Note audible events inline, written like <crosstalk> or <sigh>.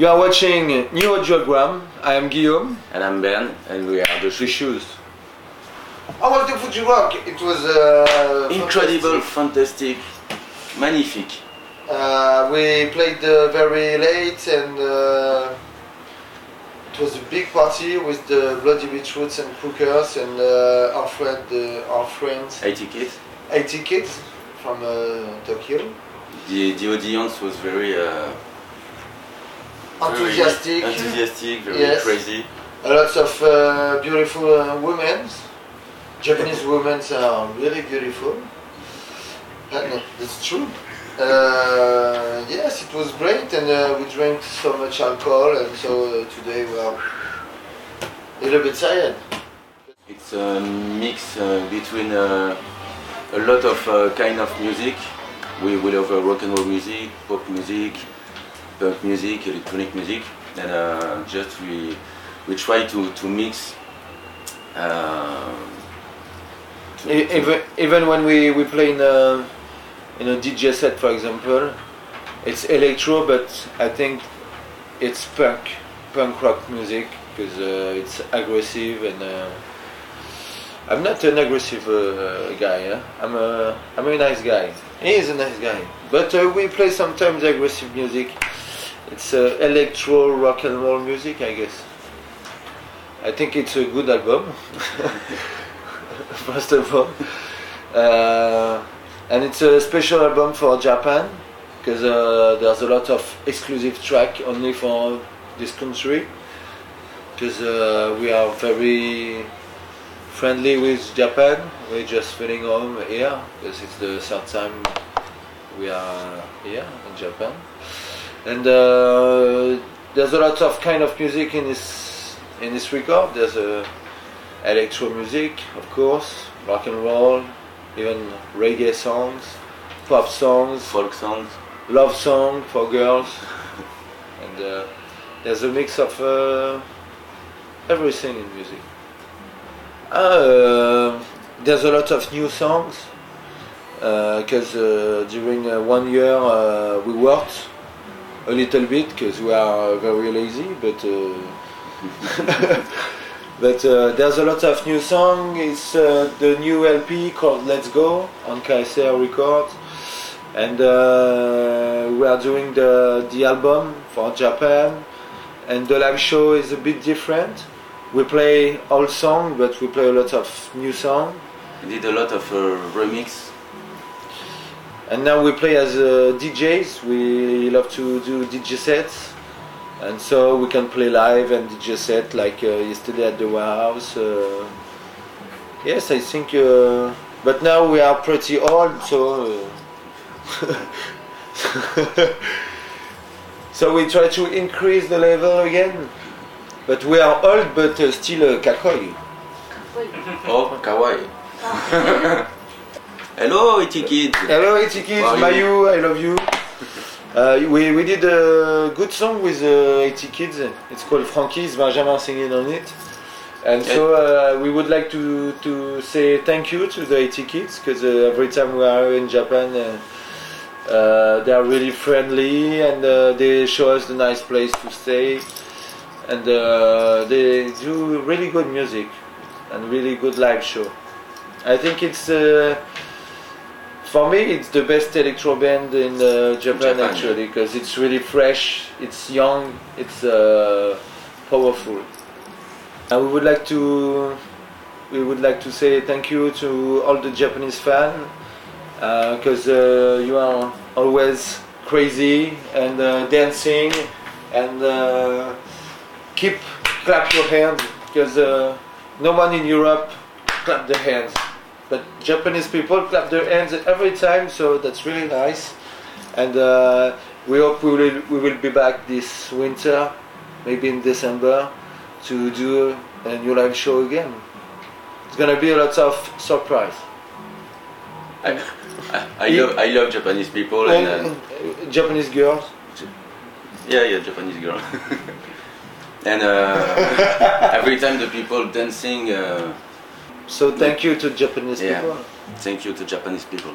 You are watching New Audiogram. I am Guillaume. And I'm Ben, and we are the The Shoes. shoes. How was the Fuji Rock? It was uh, Incredible, fantastic. fantastic, magnifique. Uh, we played uh, very late and uh, it was a big party with the Bloody Beetroots and Crookers and uh, our friend, uh, our friends, 80kidz. 80 kids from uh, Tokyo. The, the audience was very, uh, very Enthusiastic. enthusiastic, very Yes. crazy. A lot of uh, beautiful uh, women. Japanese <laughs> women are really beautiful. That's true. Uh, yes, it was great, and uh, we drank so much alcohol, and so uh, today we are a little bit tired. It's a mix uh, between uh, a lot of uh, kind of music. We will have uh, rock and roll music, pop music, punk music, electronic music, and uh, just we we try to to mix. Uh, to- E- to- Even, even when we, we play in a, in a DJ set, for example, it's electro, but I think it's punk, punk rock music because uh, it's aggressive and uh, I'm not an aggressive uh, guy. Yeah? I'm a I'm a nice guy. He is a nice guy, but uh, we play sometimes aggressive music. It's uh, electro rock and roll music, I guess. I think it's a good album. <laughs> First of all, uh, and it's a special album for Japan because uh, there's a lot of exclusive track only for this country because uh, we are very friendly with Japan. We're just feeling home here because it's the third time we are here in Japan, and uh, there's a lot of kind of music in this in this record. There's a electro music, of course, rock and roll, even reggae songs, pop songs, folk songs. love song for girls, <laughs> and uh, there's a mix of uh, everything in music. Uh, there's a lot of new songs because uh, during uh, one year uh, we worked a little bit because we are very lazy, but. Uh, <laughs> But uh, there's a lot of new song. It's uh, the new LP called Let's Go on KSR Records, and we are doing the the album for Japan, and the live show is a bit different. We play old song, but we play a lot of new song, We did a lot of remix. And now we play as uh, DJs. We love to do DJ sets. And so we can play live and DJ set like uh, yesterday at the warehouse. Uh, yes, I think. Uh, but now we are pretty old, so. Uh, <laughs> so we try to increase the level again. But we are old, but uh, still uh, kakoi. Oh, kawaii. <laughs> Hello, Iti kids. Hello, are you? Mayu, I love you. Uh, we, we did a good song with uh, 80kidz. It's called Frankie's Benjamin singing on it. And so uh, we would like to, to say thank you to the 80kidz because uh, every time we are in Japan, uh, uh, they are really friendly and uh, they show us the nice place to stay. And uh, they do really good music and really good live show. I think it's. Uh, for me, it's the best electro band in uh, Japan, Japan, actually, because it's really fresh, it's young, it's uh, powerful. And we would like to, we would like to say thank you to all the Japanese fans, because uh, you are always crazy and uh, dancing, and uh, keep clap your hands, because uh, no one in Europe clap their hands but Japanese people clap their hands every time, so that's really nice. And uh, we hope we will, we will be back this winter, maybe in December, to do a new live show again. It's gonna be a lot of surprise. I, I, I love I love Japanese people and uh, And, uh, Japanese girls. yeah yeah Japanese girl. <laughs> and uh, every time the people dancing, uh, So thank you to Japanese Yeah. people. thank you to Japanese people.